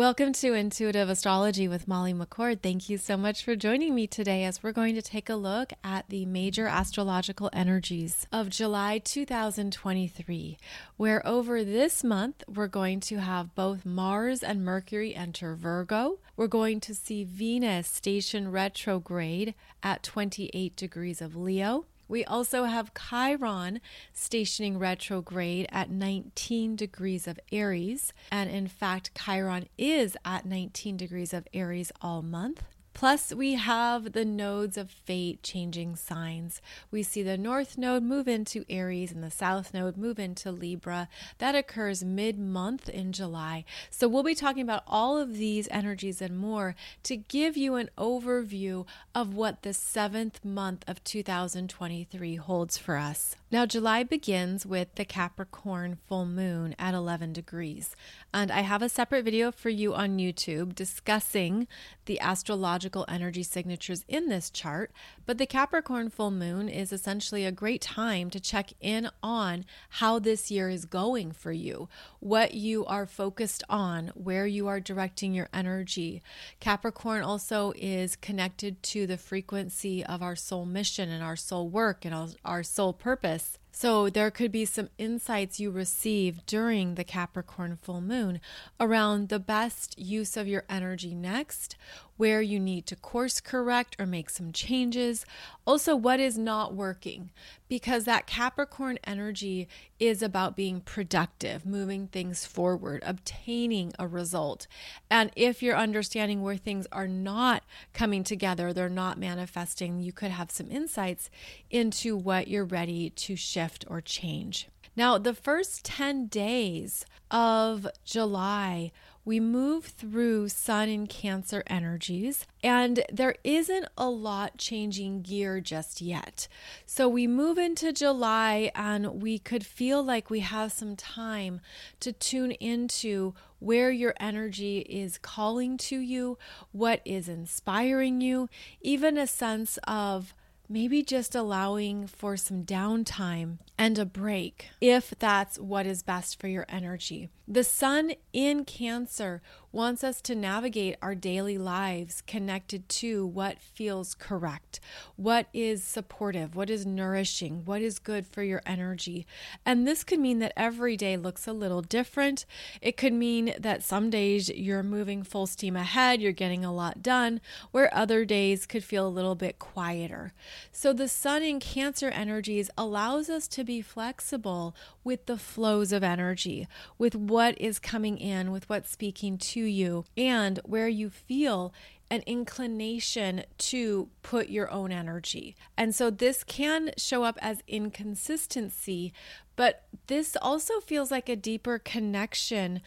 Welcome to Intuitive Astrology with Molly McCord. Thank you so much for joining me today as we're going to take a look at the major astrological energies of July 2023, where over this month we're going to have both Mars and Mercury enter Virgo. We're going to see Venus station retrograde at 28 degrees of Leo. We also have Chiron stationing retrograde at 19 degrees of Aries. And in fact, Chiron is at 19 degrees of Aries all month. Plus, we have the nodes of fate changing signs. We see the north node move into Aries and the south node move into Libra. That occurs mid month in July. So, we'll be talking about all of these energies and more to give you an overview of what the seventh month of 2023 holds for us. Now, July begins with the Capricorn full moon at 11 degrees. And I have a separate video for you on YouTube discussing the astrological energy signatures in this chart. But the Capricorn full moon is essentially a great time to check in on how this year is going for you, what you are focused on, where you are directing your energy. Capricorn also is connected to the frequency of our soul mission and our soul work and our soul purpose. So, there could be some insights you receive during the Capricorn full moon around the best use of your energy next, where you need to course correct or make some changes. Also, what is not working, because that Capricorn energy is about being productive, moving things forward, obtaining a result. And if you're understanding where things are not coming together, they're not manifesting, you could have some insights into what you're ready to shift or change. Now, the first 10 days of July we move through Sun and Cancer energies, and there isn't a lot changing gear just yet. So we move into July, and we could feel like we have some time to tune into where your energy is calling to you, what is inspiring you, even a sense of maybe just allowing for some downtime and a break if that's what is best for your energy. The sun in Cancer wants us to navigate our daily lives connected to what feels correct, what is supportive, what is nourishing, what is good for your energy. And this could mean that every day looks a little different. It could mean that some days you're moving full steam ahead, you're getting a lot done, where other days could feel a little bit quieter. So the sun in Cancer energies allows us to be flexible with the flows of energy, with what is coming in, with what's speaking to you, and where you feel an inclination to put your own energy. And so this can show up as inconsistency, but this also feels like a deeper connection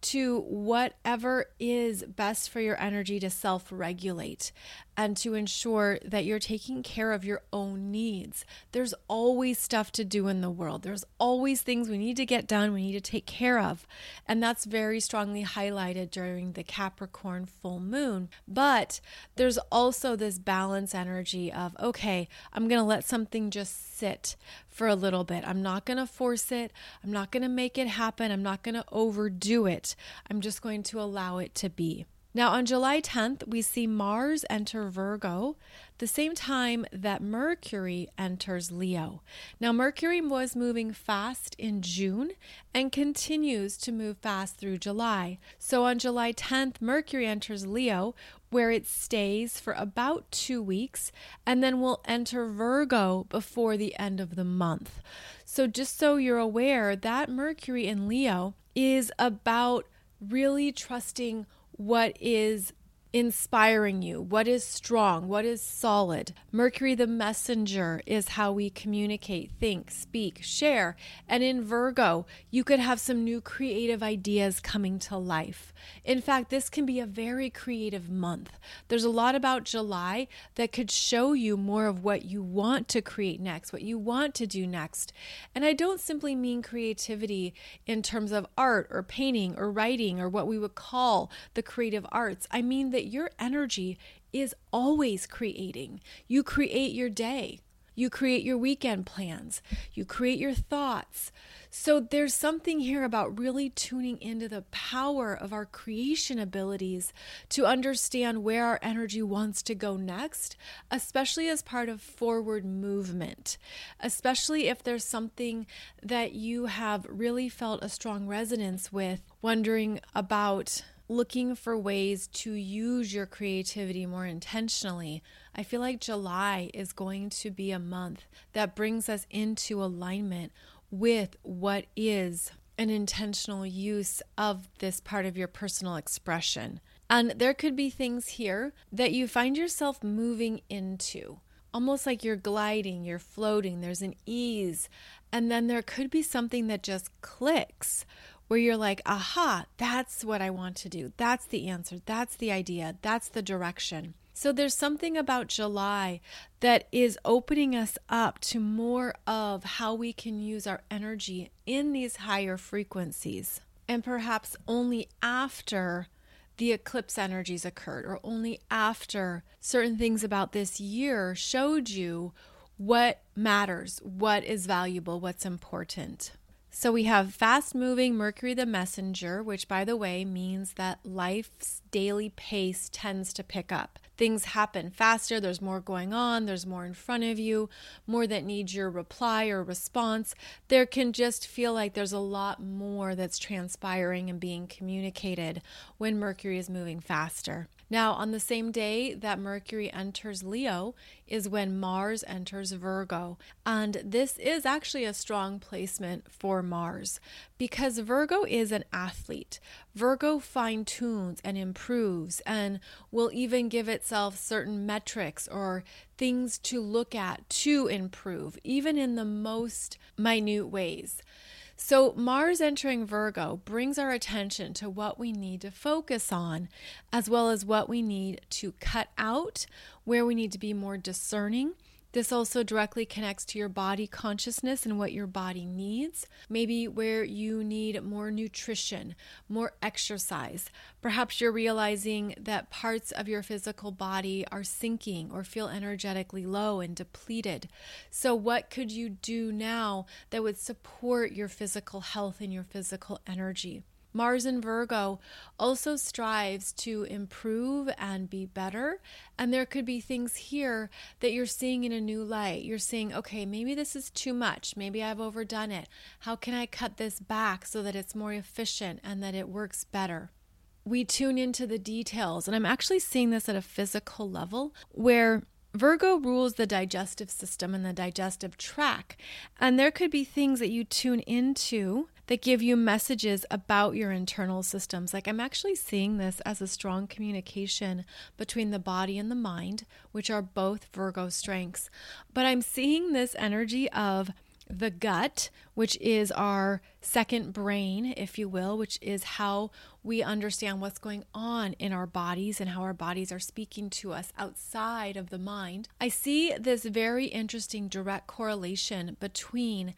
to whatever is best for your energy to self regulate and to ensure that you're taking care of your own needs. There's always stuff to do in the world, there's always things we need to get done, we need to take care of. And that's very strongly highlighted during the Capricorn full moon. But there's also this balance energy of, okay, I'm going to let something just sit for a little bit. I'm not going to force it. I'm not going to make it happen. I'm not going to overdo it. I'm just going to allow it to be. Now, on July 10th, we see Mars enter Virgo, the same time that Mercury enters Leo. Now, Mercury was moving fast in June and continues to move fast through July. So, on July 10th, Mercury enters Leo, where it stays for about two weeks and then will enter Virgo before the end of the month. So, just so you're aware, that Mercury in Leo is about really trusting what is inspiring you, what is strong, what is solid. Mercury, the messenger, is how we communicate, think, speak, share. And in Virgo, you could have some new creative ideas coming to life. In fact, this can be a very creative month. There's a lot about July that could show you more of what you want to create next, what you want to do next. And I don't simply mean creativity in terms of art or painting or writing or what we would call the creative arts. I mean that your energy is always creating. You create your day. You create your weekend plans. You create your thoughts. So there's something here about really tuning into the power of our creation abilities to understand where our energy wants to go next, especially as part of forward movement, especially if there's something that you have really felt a strong resonance with, wondering about looking for ways to use your creativity more intentionally. I feel like July is going to be a month that brings us into alignment with what is an intentional use of this part of your personal expression. And there could be things here that you find yourself moving into, almost like you're gliding, you're floating, there's an ease. And then there could be something that just clicks where you're like, aha, that's what I want to do. That's the answer. That's the idea. That's the direction. So there's something about July that is opening us up to more of how we can use our energy in these higher frequencies. And perhaps only after the eclipse energies occurred, or only after certain things about this year showed you what matters, what is valuable, what's important. So we have fast moving Mercury the Messenger, which, by the way, means that life's daily pace tends to pick up. Things happen faster, there's more going on, there's more in front of you, more that needs your reply or response. There can just feel like there's a lot more that's transpiring and being communicated when Mercury is moving faster. Now, on the same day that Mercury enters Leo is when Mars enters Virgo. And this is actually a strong placement for Mars because Virgo is an athlete. Virgo fine tunes and improves and will even give itself certain metrics or things to look at to improve, even in the most minute ways. So, Mars entering Virgo brings our attention to what we need to focus on, as well as what we need to cut out, where we need to be more discerning, this also directly connects to your body consciousness and what your body needs. Maybe where you need more nutrition, more exercise. Perhaps you're realizing that parts of your physical body are sinking or feel energetically low and depleted. So, what could you do now that would support your physical health and your physical energy? Mars in Virgo also strives to improve and be better. And there could be things here that you're seeing in a new light. You're seeing, okay, maybe this is too much. Maybe I've overdone it. How can I cut this back so that it's more efficient and that it works better? We tune into the details. And I'm actually seeing this at a physical level where Virgo rules the digestive system and the digestive tract. And there could be things that you tune into that give you messages about your internal systems. Like I'm actually seeing this as a strong communication between the body and the mind, which are both Virgo strengths. But I'm seeing this energy of the gut, which is our second brain, if you will, which is how we understand what's going on in our bodies and how our bodies are speaking to us outside of the mind. I see this very interesting direct correlation between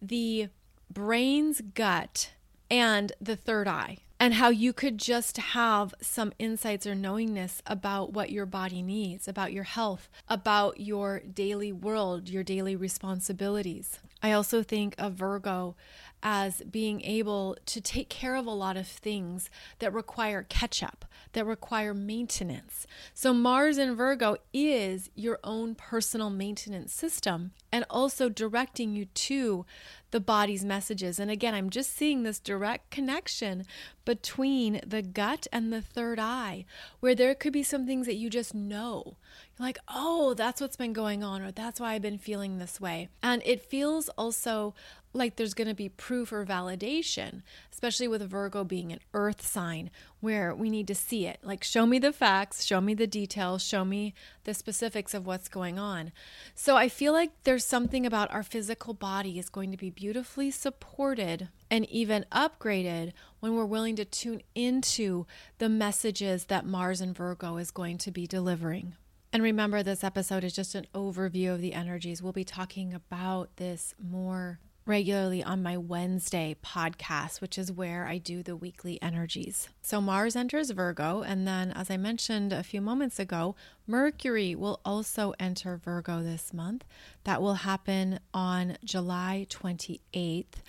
the brain's gut and the third eye and how you could just have some insights or knowingness about what your body needs, about your health, about your daily world, your daily responsibilities. I also think of Virgo as being able to take care of a lot of things that require catch up, that require maintenance. So, Mars in Virgo is your own personal maintenance system and also directing you to the body's messages. And again, I'm just seeing this direct connection between the gut and the third eye, where there could be some things that you just know. You're like, oh, that's what's been going on, or that's why I've been feeling this way. And it feels also like there's going to be proof or validation, especially with Virgo being an earth sign where we need to see it. Like, show me the facts, show me the details, show me the specifics of what's going on. So, I feel like there's something about our physical body is going to be beautifully supported and even upgraded when we're willing to tune into the messages that Mars and Virgo is going to be delivering. And remember, this episode is just an overview of the energies. We'll be talking about this more regularly on my Wednesday podcast, which is where I do the weekly energies. So Mars enters Virgo, and then, as I mentioned a few moments ago, Mercury will also enter Virgo this month. That will happen on July 28th.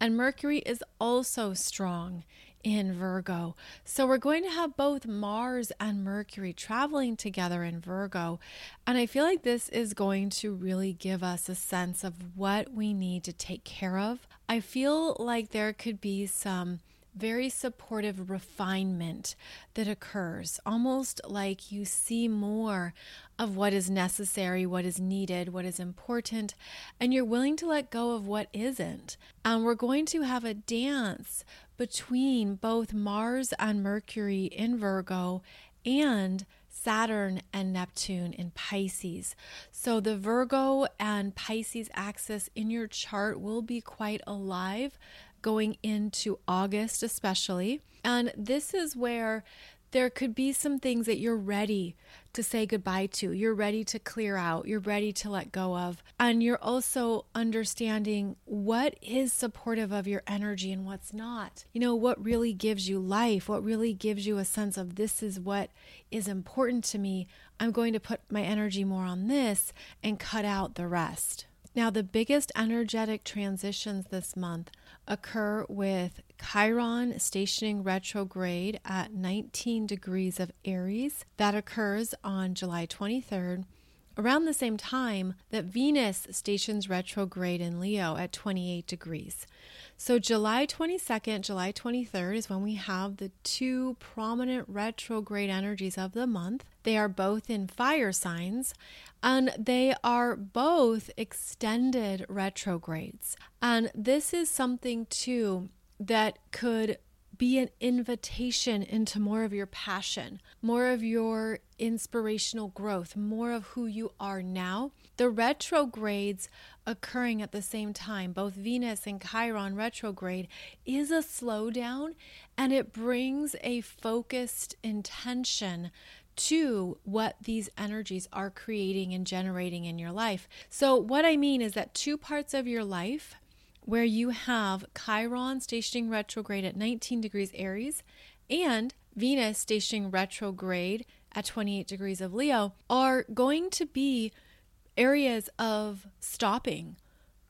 And Mercury is also strong in Virgo. So we're going to have both Mars and Mercury traveling together in Virgo. And I feel like this is going to really give us a sense of what we need to take care of. I feel like there could be some very supportive refinement that occurs, almost like you see more of what is necessary, what is needed, what is important, and you're willing to let go of what isn't. And we're going to have a dance between both Mars and Mercury in Virgo and Saturn and Neptune in Pisces. So the Virgo and Pisces axis in your chart will be quite alive going into August, especially. And this is where there could be some things that you're ready to say goodbye to. You're ready to clear out. You're ready to let go of. And you're also understanding what is supportive of your energy and what's not. You know, what really gives you life, what really gives you a sense of this is what is important to me. I'm going to put my energy more on this and cut out the rest. Now, the biggest energetic transitions this month occur with Chiron stationing retrograde at 19 degrees of Aries. That occurs on July 23rd, around the same time that Venus stations retrograde in Leo at 28 degrees. So, July 22nd, July 23rd is when we have the two prominent retrograde energies of the month. They are both in fire signs and they are both extended retrogrades. And this is something too that could be an invitation into more of your passion, more of your inspirational growth, more of who you are now. The retrogrades occurring at the same time, both Venus and Chiron retrograde, is a slowdown and it brings a focused intention to what these energies are creating and generating in your life. So, what I mean is that two parts of your life where you have Chiron stationing retrograde at 19 degrees Aries and Venus stationing retrograde at 28 degrees of Leo are going to be areas of stopping,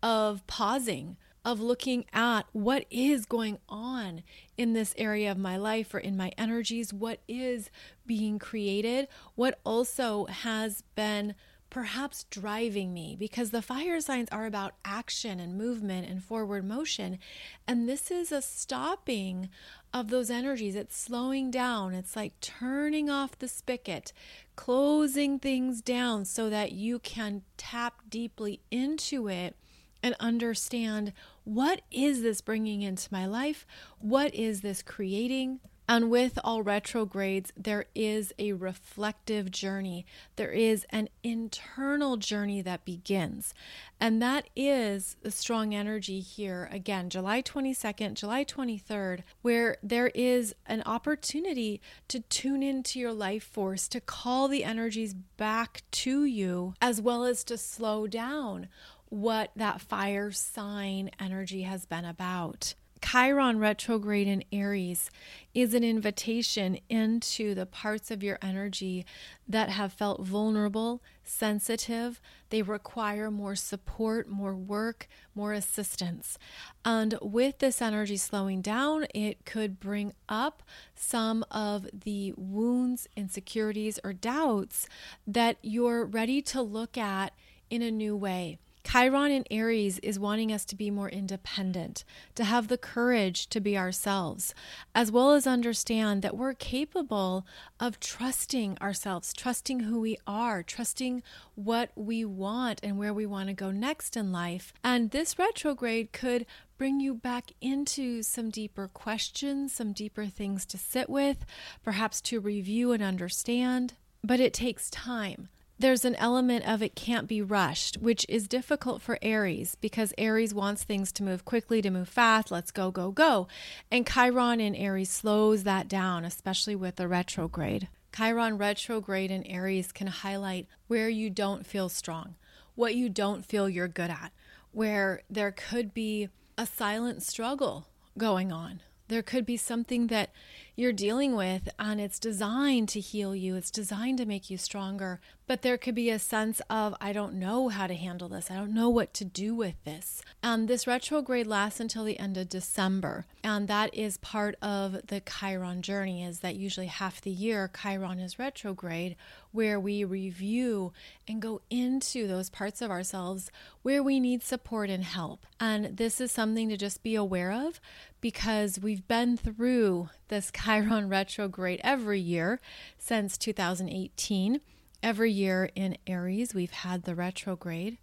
of pausing, of looking at what is going on in this area of my life or in my energies, what is being created, what also has been perhaps driving me because the fire signs are about action and movement and forward motion. And this is a stopping of those energies. It's slowing down. It's like turning off the spigot, closing things down so that you can tap deeply into it and understand what is this bringing into my life? What is this creating? And with all retrogrades, there is a reflective journey. There is an internal journey that begins. And that is the strong energy here. Again, July 22nd, July 23rd, where there is an opportunity to tune into your life force, to call the energies back to you, as well as to slow down what that fire sign energy has been about. Chiron retrograde in Aries is an invitation into the parts of your energy that have felt vulnerable, sensitive. They require more support, more work, more assistance. And with this energy slowing down, it could bring up some of the wounds, insecurities, or doubts that you're ready to look at in a new way. Chiron in Aries is wanting us to be more independent, to have the courage to be ourselves, as well as understand that we're capable of trusting ourselves, trusting who we are, trusting what we want and where we want to go next in life. And this retrograde could bring you back into some deeper questions, some deeper things to sit with, perhaps to review and understand. But it takes time there's an element of it can't be rushed, which is difficult for Aries because Aries wants things to move quickly, to move fast. Let's go, go, go. And Chiron in Aries slows that down, especially with the retrograde. Chiron retrograde in Aries can highlight where you don't feel strong, what you don't feel you're good at, where there could be a silent struggle going on. There could be something that you're dealing with and it's designed to heal you, it's designed to make you stronger. But there could be a sense of, I don't know how to handle this, I don't know what to do with this. And this retrograde lasts until the end of December. And that is part of the Chiron journey, is that usually half the year Chiron is retrograde, where we review and go into those parts of ourselves where we need support and help. And this is something to just be aware of because we've been through this Chiron retrograde every year since 2018. Every year in Aries, we've had the retrograde.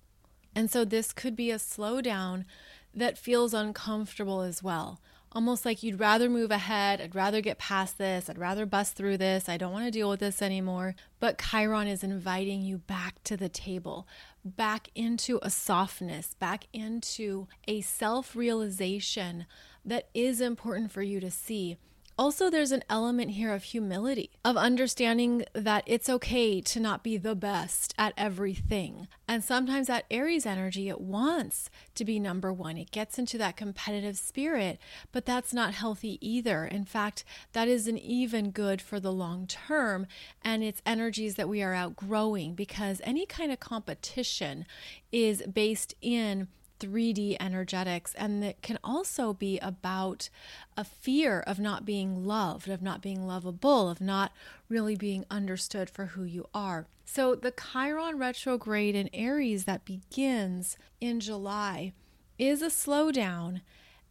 And so this could be a slowdown that feels uncomfortable as well. Almost like you'd rather move ahead. I'd rather get past this. I'd rather bust through this. I don't want to deal with this anymore. But Chiron is inviting you back to the table, back into a softness, back into a self realization that is important for you to see. Also, there's an element here of humility, of understanding that it's okay to not be the best at everything. And sometimes that Aries energy, it wants to be number one. It gets into that competitive spirit, but that's not healthy either. In fact, that isn't even good for the long term. And it's energies that we are outgrowing because any kind of competition is based in 3D energetics, and it can also be about a fear of not being loved, of not being lovable, of not really being understood for who you are. So, the Chiron retrograde in Aries that begins in July is a slowdown.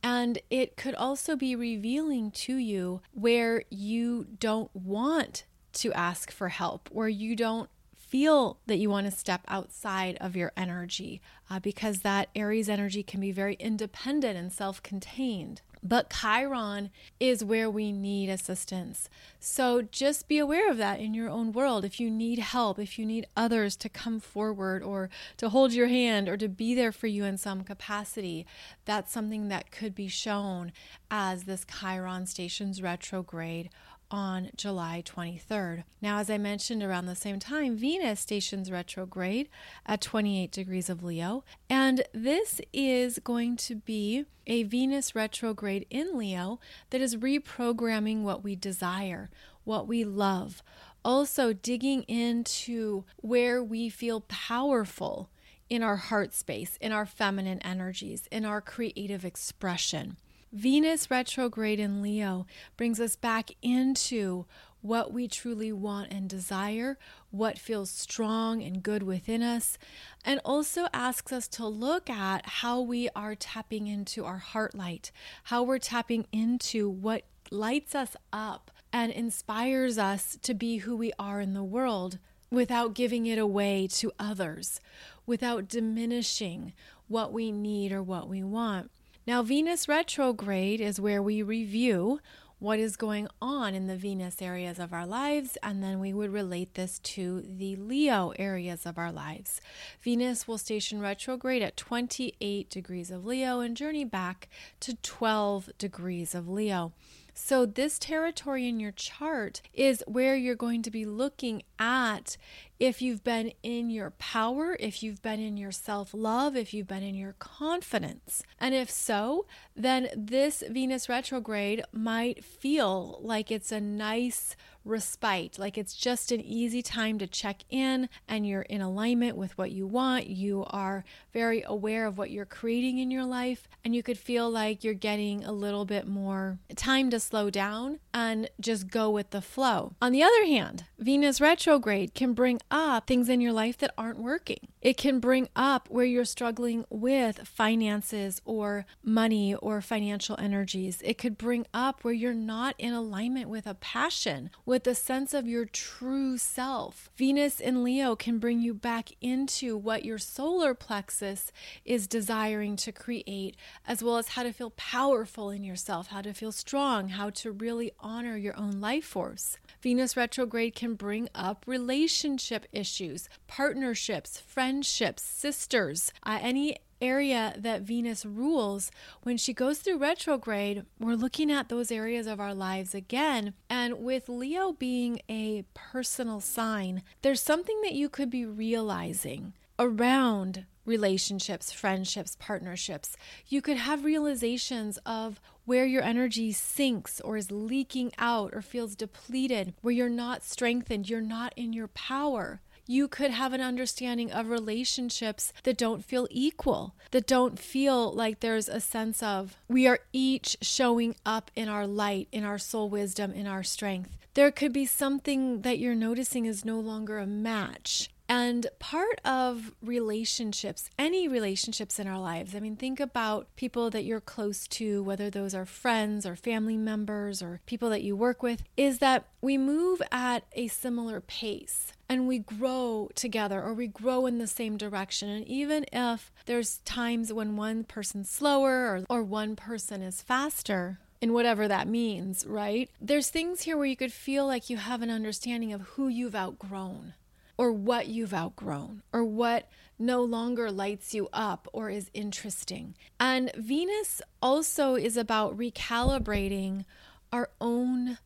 And it could also be revealing to you where you don't want to ask for help, where you don't feel that you want to step outside of your energy uh, because that Aries energy can be very independent and self contained. But Chiron is where we need assistance. So just be aware of that in your own world. If you need help, if you need others to come forward or to hold your hand or to be there for you in some capacity, that's something that could be shown as this Chiron station's retrograde on July 23rd. Now, as I mentioned around the same time, Venus stations retrograde at 28 degrees of Leo, and this is going to be a Venus retrograde in Leo that is reprogramming what we desire, what we love, also digging into where we feel powerful in our heart space, in our feminine energies, in our creative expression. Venus retrograde in Leo brings us back into what we truly want and desire, what feels strong and good within us, and also asks us to look at how we are tapping into our heart light, how we're tapping into what lights us up and inspires us to be who we are in the world without giving it away to others, without diminishing what we need or what we want. Now, Venus retrograde is where we review what is going on in the Venus areas of our lives, and then we would relate this to the Leo areas of our lives. Venus will station retrograde at 28 degrees of Leo and journey back to 12 degrees of Leo. So, this territory in your chart is where you're going to be looking at if you've been in your power, if you've been in your self love, if you've been in your confidence. And if so, then this Venus retrograde might feel like it's a nice respite. Like it's just an easy time to check in and you're in alignment with what you want. You are very aware of what you're creating in your life, and you could feel like you're getting a little bit more time to slow down and just go with the flow. On the other hand, Venus retrograde can bring up things in your life that aren't working. It can bring up where you're struggling with finances or money or financial energies. It could bring up where you're not in alignment with a passion, with a sense of your true self. Venus in Leo can bring you back into what your solar plexus is desiring to create, as well as how to feel powerful in yourself, how to feel strong, how to really honor your own life force. Venus retrograde can bring up relationship issues, partnerships, friendships, sisters, uh, any area that Venus rules, when she goes through retrograde, we're looking at those areas of our lives again. And with Leo being a personal sign, there's something that you could be realizing around relationships, friendships, partnerships. You could have realizations of where your energy sinks or is leaking out or feels depleted, where you're not strengthened, you're not in your power. You could have an understanding of relationships that don't feel equal, that don't feel like there's a sense of we are each showing up in our light, in our soul wisdom, in our strength. There could be something that you're noticing is no longer a match and part of relationships, any relationships in our lives, I mean, think about people that you're close to, whether those are friends or family members or people that you work with, is that we move at a similar pace and we grow together or we grow in the same direction. And even if there's times when one person's slower or, or one person is faster, in whatever that means, right? There's things here where you could feel like you have an understanding of who you've outgrown or what you've outgrown or what no longer lights you up or is interesting. And Venus also is about recalibrating our own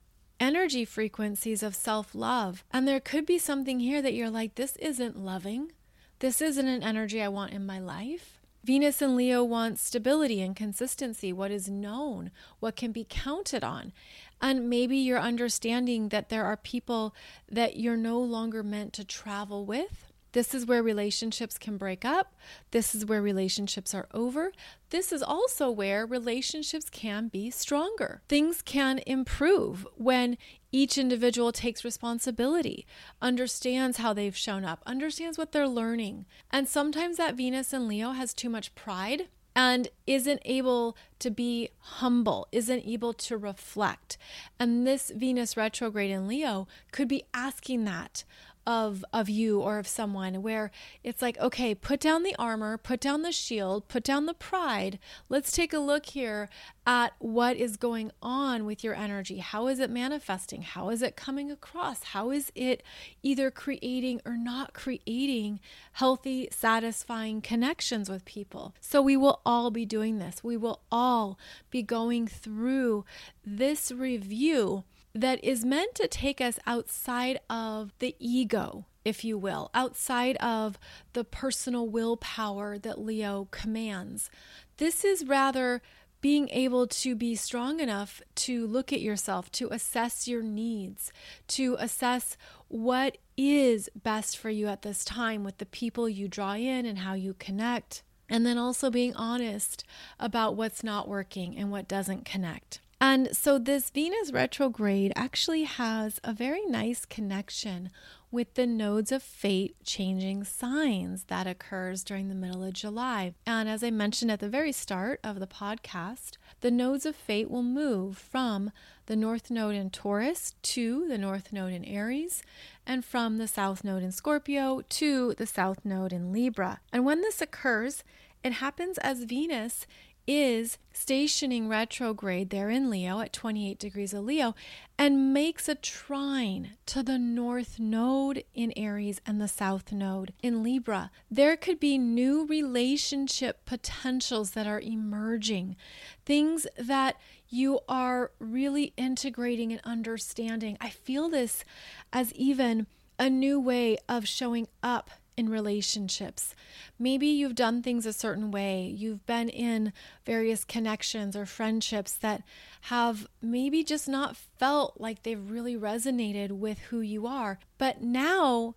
energy frequencies of self love. And there could be something here that you're like, this isn't loving. This isn't an energy I want in my life. Venus and Leo want stability and consistency, what is known, what can be counted on. And maybe you're understanding that there are people that you're no longer meant to travel with. This is where relationships can break up. This is where relationships are over. This is also where relationships can be stronger. Things can improve when each individual takes responsibility, understands how they've shown up, understands what they're learning. And sometimes that Venus and Leo has too much pride and isn't able to be humble, isn't able to reflect. And this Venus retrograde in Leo could be asking that of of you or of someone where it's like okay put down the armor put down the shield put down the pride. Let's take a look here at what is going on with your energy. How is it manifesting? How is it coming across? How is it either creating or not creating healthy satisfying connections with people? So we will all be doing this. We will all be going through this review that is meant to take us outside of the ego, if you will, outside of the personal willpower that Leo commands. This is rather being able to be strong enough to look at yourself, to assess your needs, to assess what is best for you at this time with the people you draw in and how you connect. And then also being honest about what's not working and what doesn't connect. And so this Venus retrograde actually has a very nice connection with the nodes of fate changing signs that occurs during the middle of July. And as I mentioned at the very start of the podcast, the nodes of fate will move from the north node in Taurus to the north node in Aries, and from the south node in Scorpio to the south node in Libra. And when this occurs, it happens as Venus is stationing retrograde there in Leo at 28 degrees of Leo and makes a trine to the north node in Aries and the south node in Libra. There could be new relationship potentials that are emerging, things that you are really integrating and understanding. I feel this as even a new way of showing up in relationships. Maybe you've done things a certain way. You've been in various connections or friendships that have maybe just not felt like they've really resonated with who you are. But now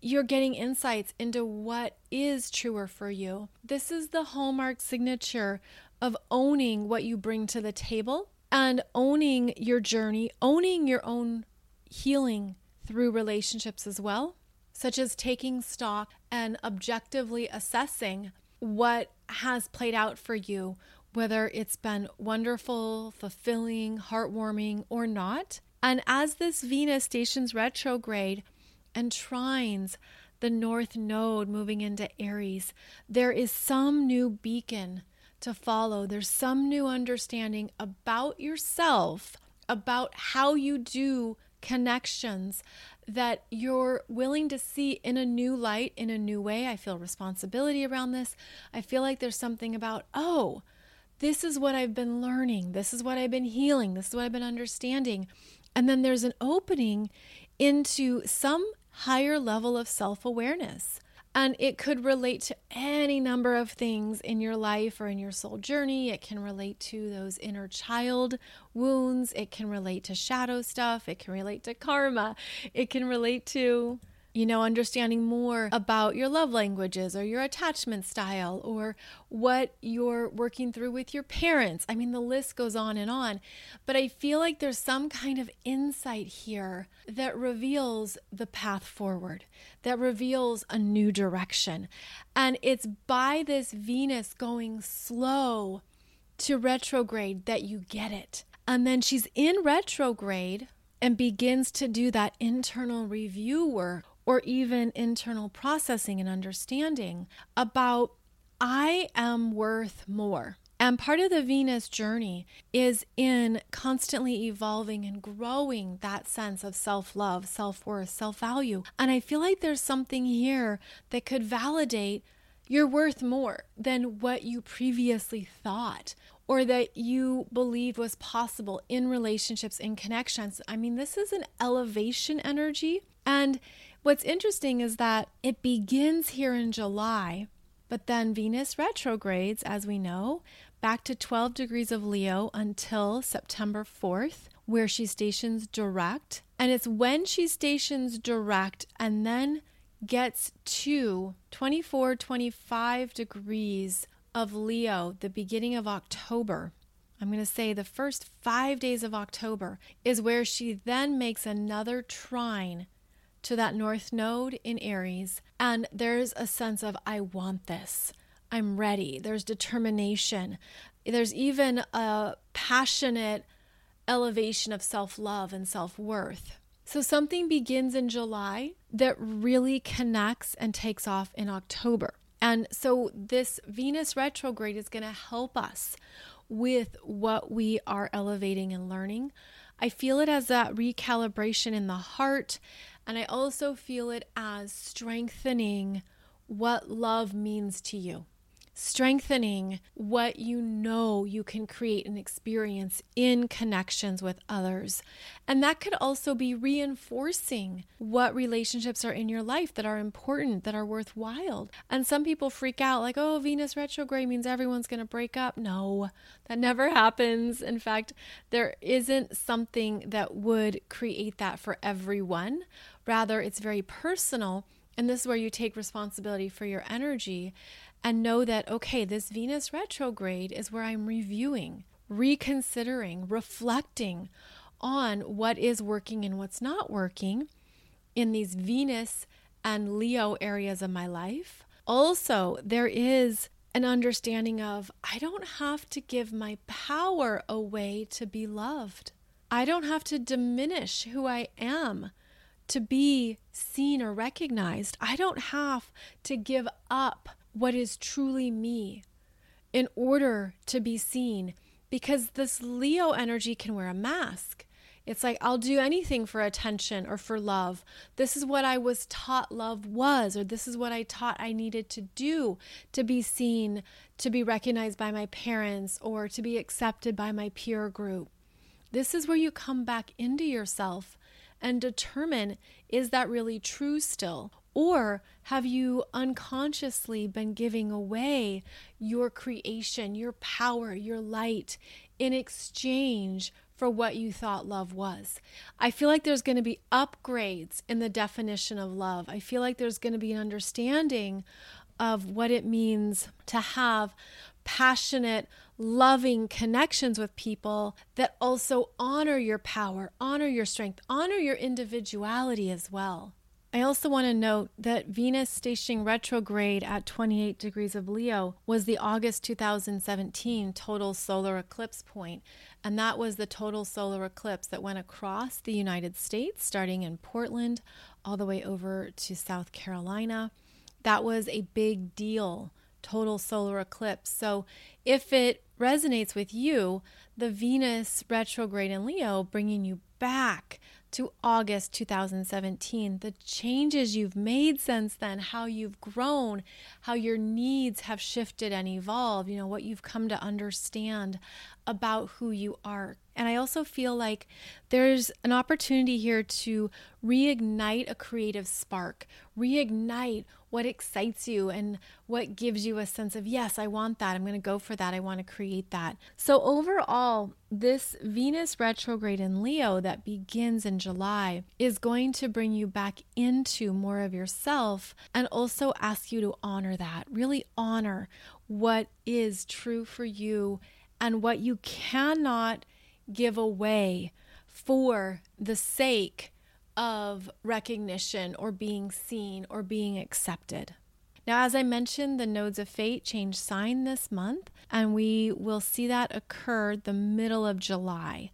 you're getting insights into what is truer for you. This is the hallmark signature of owning what you bring to the table and owning your journey, owning your own healing through relationships as well such as taking stock and objectively assessing what has played out for you, whether it's been wonderful, fulfilling, heartwarming, or not. And as this Venus stations retrograde and trines the North Node moving into Aries, there is some new beacon to follow. There's some new understanding about yourself, about how you do connections that you're willing to see in a new light, in a new way. I feel responsibility around this. I feel like there's something about, oh, this is what I've been learning. This is what I've been healing. This is what I've been understanding. And then there's an opening into some higher level of self awareness. And it could relate to any number of things in your life or in your soul journey. It can relate to those inner child wounds. It can relate to shadow stuff. It can relate to karma. It can relate to you know, understanding more about your love languages or your attachment style or what you're working through with your parents. I mean, the list goes on and on. But I feel like there's some kind of insight here that reveals the path forward, that reveals a new direction. And it's by this Venus going slow to retrograde that you get it. And then she's in retrograde and begins to do that internal review work or even internal processing and understanding about I am worth more. And part of the Venus journey is in constantly evolving and growing that sense of self love, self worth, self value. And I feel like there's something here that could validate you're worth more than what you previously thought or that you believed was possible in relationships, in connections. I mean, this is an elevation energy. And What's interesting is that it begins here in July, but then Venus retrogrades, as we know, back to 12 degrees of Leo until September 4th, where she stations direct. And it's when she stations direct and then gets to 24, 25 degrees of Leo, the beginning of October. I'm going to say the first five days of October is where she then makes another trine to that North Node in Aries, and there's a sense of, I want this. I'm ready. There's determination. There's even a passionate elevation of self love and self worth. So, something begins in July that really connects and takes off in October. And so, this Venus retrograde is going to help us with what we are elevating and learning. I feel it as that recalibration in the heart and I also feel it as strengthening what love means to you, strengthening what you know you can create and experience in connections with others. And that could also be reinforcing what relationships are in your life that are important, that are worthwhile. And some people freak out like, oh, Venus retrograde means everyone's going to break up. No, that never happens. In fact, there isn't something that would create that for everyone. Rather, it's very personal. And this is where you take responsibility for your energy and know that, okay, this Venus retrograde is where I'm reviewing, reconsidering, reflecting on what is working and what's not working in these Venus and Leo areas of my life. Also, there is an understanding of I don't have to give my power away to be loved. I don't have to diminish who I am to be seen or recognized. I don't have to give up what is truly me in order to be seen because this Leo energy can wear a mask. It's like, I'll do anything for attention or for love. This is what I was taught love was, or this is what I taught I needed to do to be seen, to be recognized by my parents, or to be accepted by my peer group. This is where you come back into yourself and determine is that really true still? Or have you unconsciously been giving away your creation, your power, your light in exchange for what you thought love was? I feel like there's going to be upgrades in the definition of love. I feel like there's going to be an understanding of what it means to have passionate, loving connections with people that also honor your power, honor your strength, honor your individuality as well. I also want to note that Venus stationing retrograde at 28 degrees of Leo was the August 2017 total solar eclipse point, and that was the total solar eclipse that went across the United States, starting in Portland all the way over to South Carolina. That was a big deal total solar eclipse. So if it resonates with you, the Venus retrograde in Leo bringing you back to August 2017, the changes you've made since then, how you've grown, how your needs have shifted and evolved, you know, what you've come to understand about who you are. And I also feel like there's an opportunity here to reignite a creative spark, reignite what excites you and what gives you a sense of, yes, I want that. I'm going to go for that. I want to create that. So, overall, this Venus retrograde in Leo that begins in July is going to bring you back into more of yourself and also ask you to honor that. Really honor what is true for you and what you cannot give away for the sake of recognition or being seen or being accepted. Now, as I mentioned, the nodes of fate change sign this month, and we will see that occur the middle of July.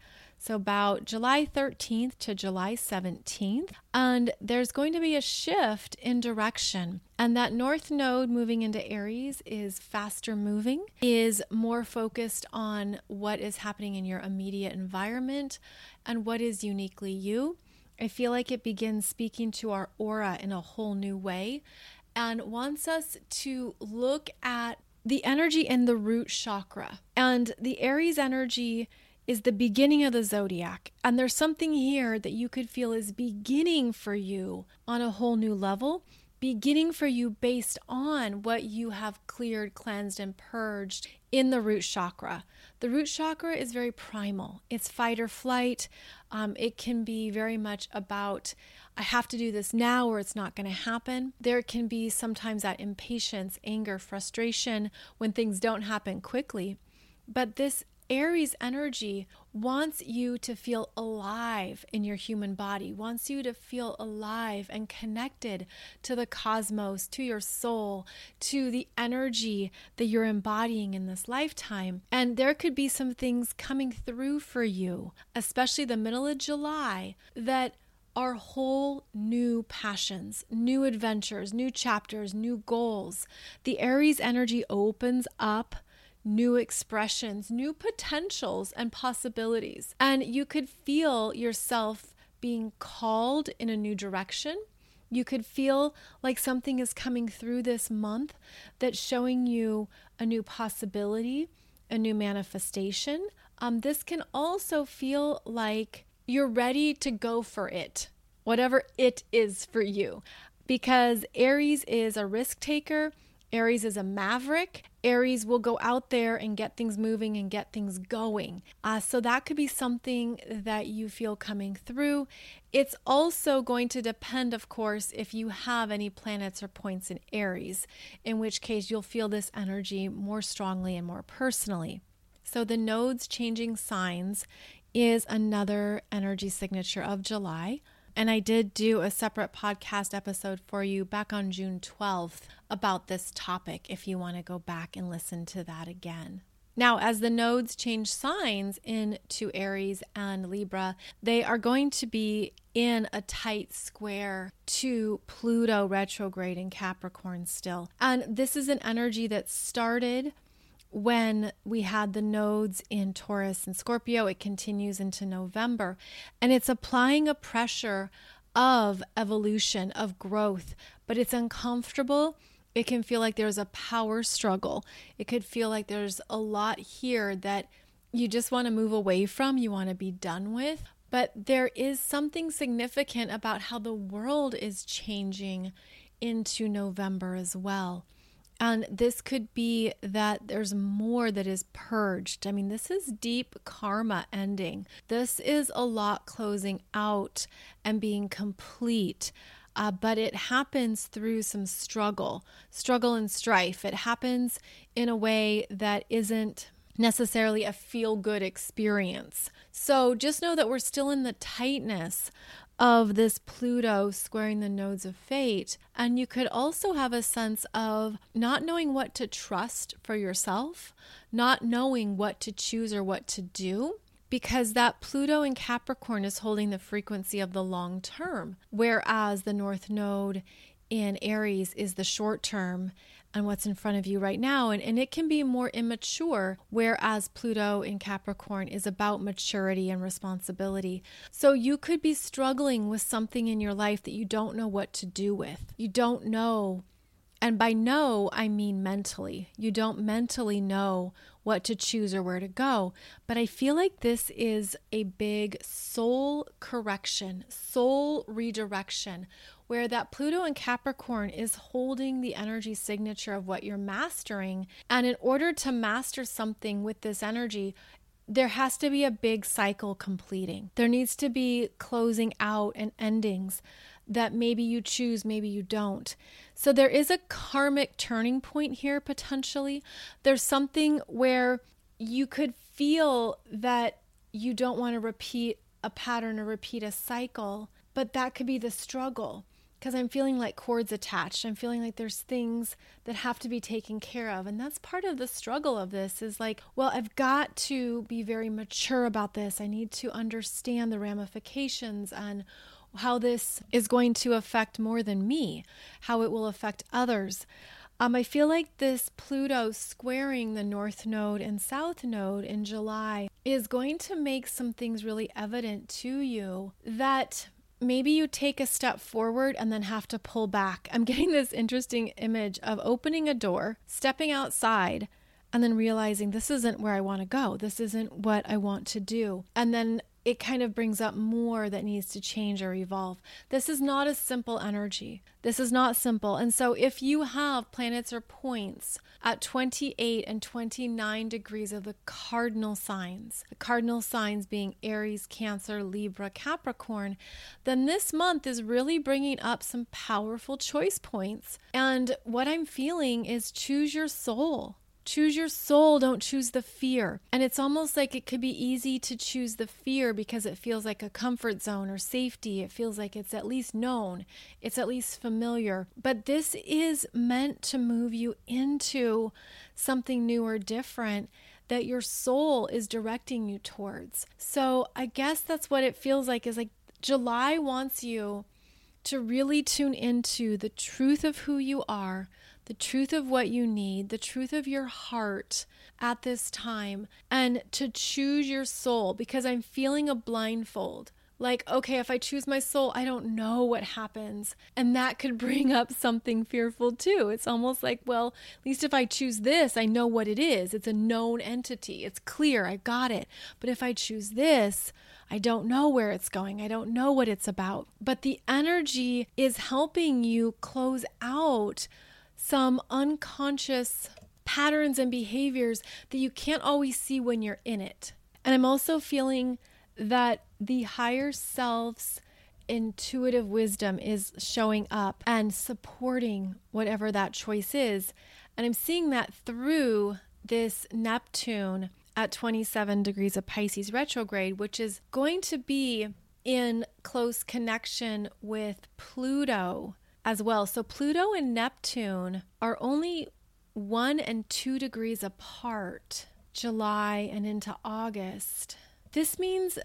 So, about July 13th to July 17th. And there's going to be a shift in direction. And that north node moving into Aries is faster moving, is more focused on what is happening in your immediate environment and what is uniquely you. I feel like it begins speaking to our aura in a whole new way and wants us to look at the energy in the root chakra. And the Aries energy is the beginning of the zodiac. And there's something here that you could feel is beginning for you on a whole new level, beginning for you based on what you have cleared, cleansed, and purged in the root chakra. The root chakra is very primal, it's fight or flight. Um, it can be very much about, I have to do this now or it's not going to happen. There can be sometimes that impatience, anger, frustration when things don't happen quickly. But this Aries energy wants you to feel alive in your human body, wants you to feel alive and connected to the cosmos, to your soul, to the energy that you're embodying in this lifetime. And there could be some things coming through for you, especially the middle of July, that are whole new passions, new adventures, new chapters, new goals. The Aries energy opens up new expressions, new potentials, and possibilities. And you could feel yourself being called in a new direction. You could feel like something is coming through this month that's showing you a new possibility, a new manifestation. Um, this can also feel like you're ready to go for it, whatever it is for you, because Aries is a risk taker Aries is a maverick. Aries will go out there and get things moving and get things going. Uh, so that could be something that you feel coming through. It's also going to depend, of course, if you have any planets or points in Aries, in which case you'll feel this energy more strongly and more personally. So the nodes changing signs is another energy signature of July. And I did do a separate podcast episode for you back on June 12th about this topic if you want to go back and listen to that again. Now, as the nodes change signs into Aries and Libra, they are going to be in a tight square to Pluto retrograde in Capricorn still. And this is an energy that started when we had the nodes in Taurus and Scorpio. It continues into November, and it's applying a pressure of evolution, of growth, but it's uncomfortable. It can feel like there's a power struggle. It could feel like there's a lot here that you just want to move away from, you want to be done with. But there is something significant about how the world is changing into November as well. And this could be that there's more that is purged. I mean, this is deep karma ending. This is a lot closing out and being complete. Uh, but it happens through some struggle, struggle and strife. It happens in a way that isn't necessarily a feel good experience. So just know that we're still in the tightness of this Pluto squaring the nodes of fate. And you could also have a sense of not knowing what to trust for yourself, not knowing what to choose or what to do. Because that Pluto in Capricorn is holding the frequency of the long term, whereas the North Node in Aries is the short term and what's in front of you right now. And, and it can be more immature, whereas Pluto in Capricorn is about maturity and responsibility. So you could be struggling with something in your life that you don't know what to do with. You don't know. And by know, I mean mentally. You don't mentally know what to choose or where to go. But I feel like this is a big soul correction, soul redirection, where that Pluto and Capricorn is holding the energy signature of what you're mastering. And in order to master something with this energy, there has to be a big cycle completing. There needs to be closing out and endings that maybe you choose, maybe you don't. So there is a karmic turning point here potentially. There's something where you could feel that you don't want to repeat a pattern or repeat a cycle, but that could be the struggle because I'm feeling like cords attached. I'm feeling like there's things that have to be taken care of. And that's part of the struggle of this is like, well, I've got to be very mature about this. I need to understand the ramifications and how this is going to affect more than me, how it will affect others. Um, I feel like this Pluto squaring the North Node and South Node in July is going to make some things really evident to you that maybe you take a step forward and then have to pull back. I'm getting this interesting image of opening a door, stepping outside, and then realizing this isn't where I want to go. This isn't what I want to do. And then it kind of brings up more that needs to change or evolve. This is not a simple energy. This is not simple. And so, if you have planets or points at 28 and 29 degrees of the cardinal signs, the cardinal signs being Aries, Cancer, Libra, Capricorn, then this month is really bringing up some powerful choice points. And what I'm feeling is choose your soul. Choose your soul, don't choose the fear. And it's almost like it could be easy to choose the fear because it feels like a comfort zone or safety. It feels like it's at least known, it's at least familiar. But this is meant to move you into something new or different that your soul is directing you towards. So I guess that's what it feels like is like July wants you to really tune into the truth of who you are the truth of what you need, the truth of your heart at this time, and to choose your soul because I'm feeling a blindfold. Like, okay, if I choose my soul, I don't know what happens. And that could bring up something fearful too. It's almost like, well, at least if I choose this, I know what it is. It's a known entity, it's clear, I got it. But if I choose this, I don't know where it's going. I don't know what it's about. But the energy is helping you close out some unconscious patterns and behaviors that you can't always see when you're in it. And I'm also feeling that the higher self's intuitive wisdom is showing up and supporting whatever that choice is. And I'm seeing that through this Neptune at 27 degrees of Pisces retrograde, which is going to be in close connection with Pluto as well. So Pluto and Neptune are only one and two degrees apart, July and into August. This means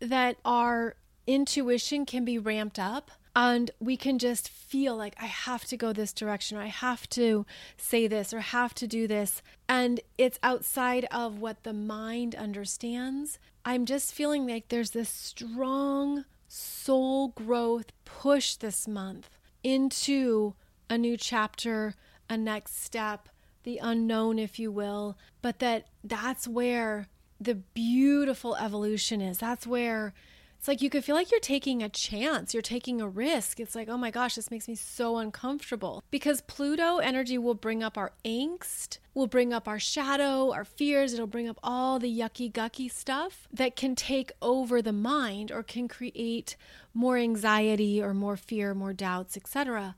that our intuition can be ramped up and we can just feel like I have to go this direction, or I have to say this, or have to do this. And it's outside of what the mind understands. I'm just feeling like there's this strong soul growth push this month into a new chapter, a next step, the unknown, if you will, but that that's where the beautiful evolution is. That's where it's like you could feel like you're taking a chance, you're taking a risk. It's like, oh my gosh, this makes me so uncomfortable. Because Pluto energy will bring up our angst, will bring up our shadow, our fears, it'll bring up all the yucky gucky stuff that can take over the mind or can create more anxiety or more fear, more doubts, etc.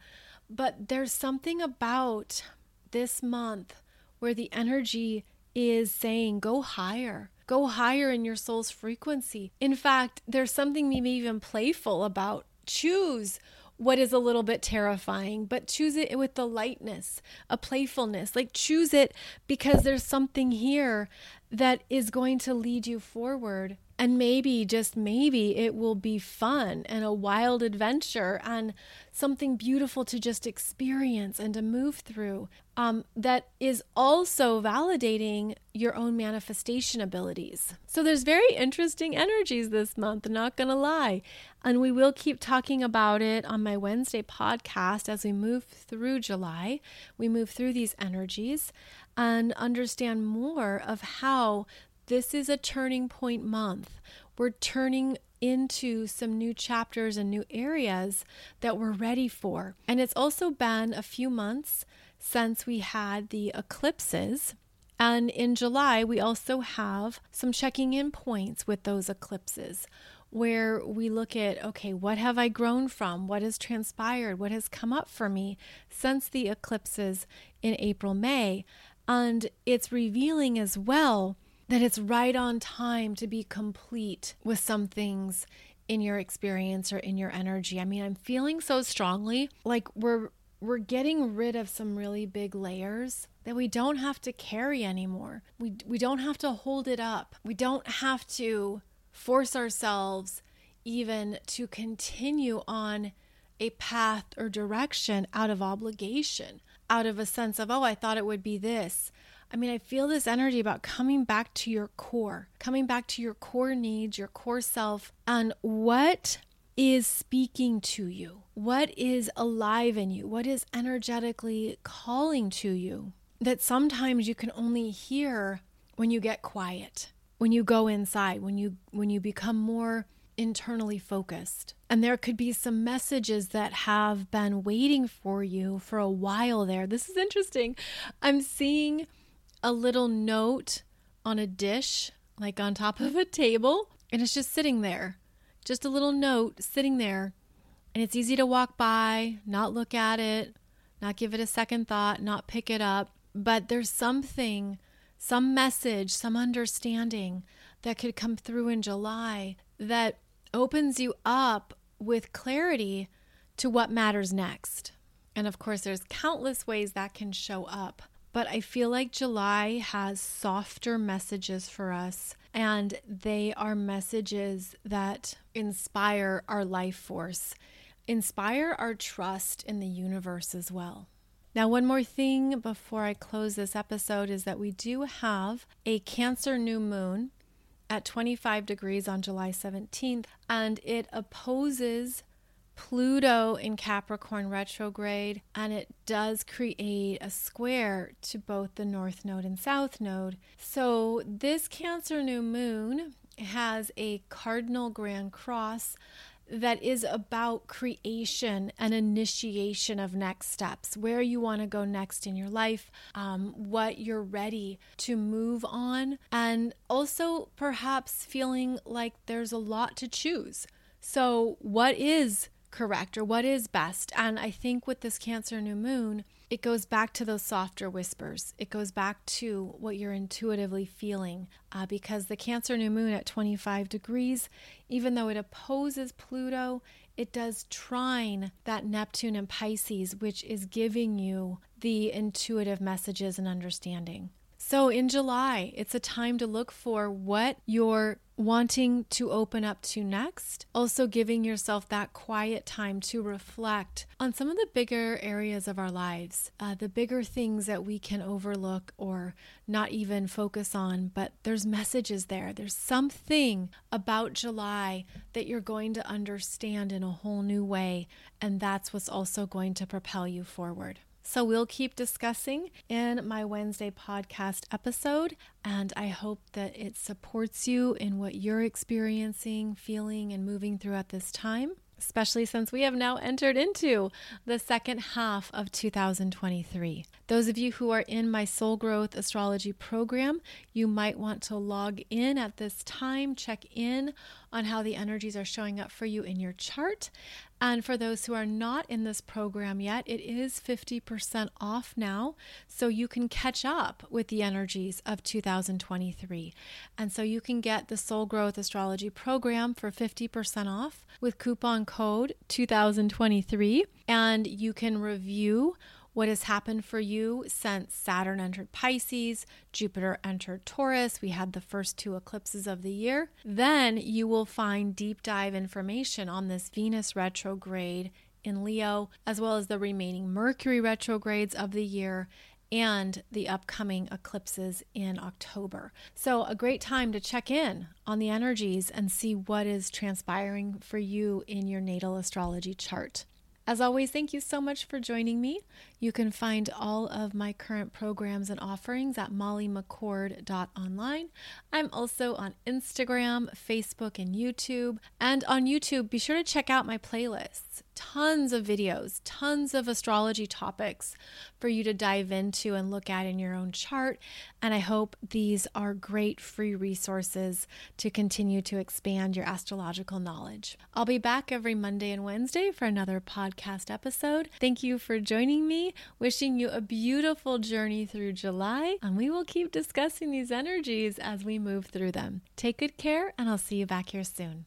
But there's something about this month where the energy is saying, go higher Go higher in your soul's frequency. In fact, there's something maybe even playful about choose what is a little bit terrifying, but choose it with the lightness, a playfulness. Like choose it because there's something here that is going to lead you forward And maybe, just maybe, it will be fun and a wild adventure and something beautiful to just experience and to move through um, that is also validating your own manifestation abilities. So there's very interesting energies this month, not gonna lie. And we will keep talking about it on my Wednesday podcast as we move through July. We move through these energies and understand more of how this is a turning point month. We're turning into some new chapters and new areas that we're ready for. And it's also been a few months since we had the eclipses. And in July, we also have some checking in points with those eclipses where we look at okay, what have I grown from? What has transpired? What has come up for me since the eclipses in April, May? And it's revealing as well that it's right on time to be complete with some things in your experience or in your energy. I mean, I'm feeling so strongly like we're we're getting rid of some really big layers that we don't have to carry anymore. We we don't have to hold it up. We don't have to force ourselves even to continue on a path or direction out of obligation, out of a sense of, oh, I thought it would be this. I mean, I feel this energy about coming back to your core, coming back to your core needs, your core self, and what is speaking to you, what is alive in you, what is energetically calling to you that sometimes you can only hear when you get quiet, when you go inside, when you when you become more internally focused. And there could be some messages that have been waiting for you for a while there. This is interesting. I'm seeing a little note on a dish, like on top of a table, and it's just sitting there. Just a little note sitting there. And it's easy to walk by, not look at it, not give it a second thought, not pick it up. But there's something, some message, some understanding that could come through in July that opens you up with clarity to what matters next. And of course, there's countless ways that can show up. But I feel like July has softer messages for us, and they are messages that inspire our life force, inspire our trust in the universe as well. Now, one more thing before I close this episode is that we do have a Cancer new moon at 25 degrees on July 17th, and it opposes Pluto in Capricorn retrograde, and it does create a square to both the North Node and South Node. So, this Cancer new moon has a cardinal grand cross that is about creation and initiation of next steps, where you want to go next in your life, um, what you're ready to move on, and also perhaps feeling like there's a lot to choose. So, what is correct or what is best. And I think with this Cancer new moon, it goes back to those softer whispers. It goes back to what you're intuitively feeling uh, because the Cancer new moon at 25 degrees, even though it opposes Pluto, it does trine that Neptune and Pisces, which is giving you the intuitive messages and understanding. So in July, it's a time to look for what you're wanting to open up to next. Also, giving yourself that quiet time to reflect on some of the bigger areas of our lives, uh, the bigger things that we can overlook or not even focus on. But there's messages there. There's something about July that you're going to understand in a whole new way. And that's what's also going to propel you forward. So we'll keep discussing in my Wednesday podcast episode, and I hope that it supports you in what you're experiencing, feeling, and moving through at this time especially since we have now entered into the second half of 2023. Those of you who are in my Soul Growth Astrology program, you might want to log in at this time, check in on how the energies are showing up for you in your chart. And for those who are not in this program yet, it is 50% off now. So you can catch up with the energies of 2023. And so you can get the Soul Growth Astrology program for 50% off with coupon code 2023. And you can review what has happened for you since Saturn entered Pisces, Jupiter entered Taurus. We had the first two eclipses of the year. Then you will find deep dive information on this Venus retrograde in Leo, as well as the remaining Mercury retrogrades of the year and the upcoming eclipses in October. So, a great time to check in on the energies and see what is transpiring for you in your natal astrology chart. As always, thank you so much for joining me. You can find all of my current programs and offerings at mollymccord.online. I'm also on Instagram, Facebook, and YouTube. And on YouTube, be sure to check out my playlists. Tons of videos, tons of astrology topics for you to dive into and look at in your own chart. And I hope these are great free resources to continue to expand your astrological knowledge. I'll be back every Monday and Wednesday for another podcast episode. Thank you for joining me. Wishing you a beautiful journey through July, and we will keep discussing these energies as we move through them. Take good care, and I'll see you back here soon.